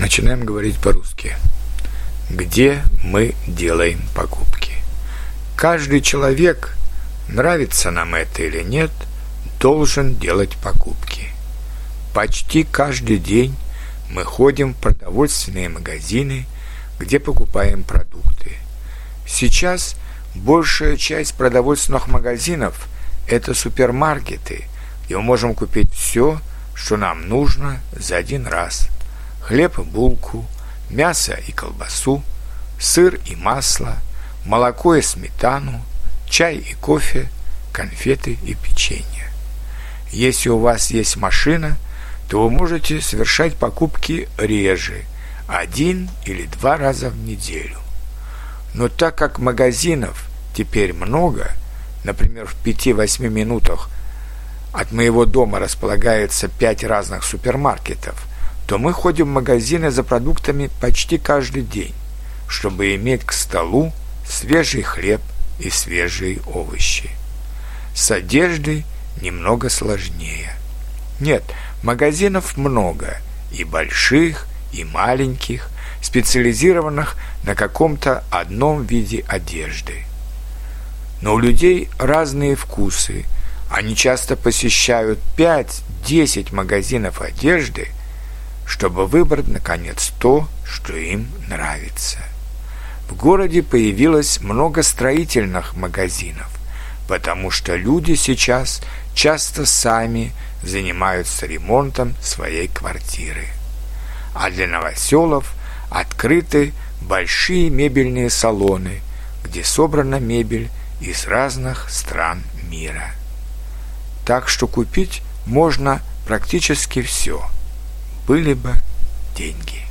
Начинаем говорить по-русски. Где мы делаем покупки? Каждый человек, нравится нам это или нет, должен делать покупки. Почти каждый день мы ходим в продовольственные магазины, где покупаем продукты. Сейчас большая часть продовольственных магазинов – это супермаркеты, где мы можем купить все, что нам нужно за один раз – хлеб и булку, мясо и колбасу, сыр и масло, молоко и сметану, чай и кофе, конфеты и печенье. Если у вас есть машина, то вы можете совершать покупки реже, один или два раза в неделю. Но так как магазинов теперь много, например, в 5-8 минутах от моего дома располагается пять разных супермаркетов, то мы ходим в магазины за продуктами почти каждый день, чтобы иметь к столу свежий хлеб и свежие овощи. С одеждой немного сложнее. Нет, магазинов много, и больших, и маленьких, специализированных на каком-то одном виде одежды. Но у людей разные вкусы. Они часто посещают 5-10 магазинов одежды – чтобы выбрать, наконец, то, что им нравится. В городе появилось много строительных магазинов, потому что люди сейчас часто сами занимаются ремонтом своей квартиры. А для новоселов открыты большие мебельные салоны, где собрана мебель из разных стран мира. Так что купить можно практически все – были бы деньги.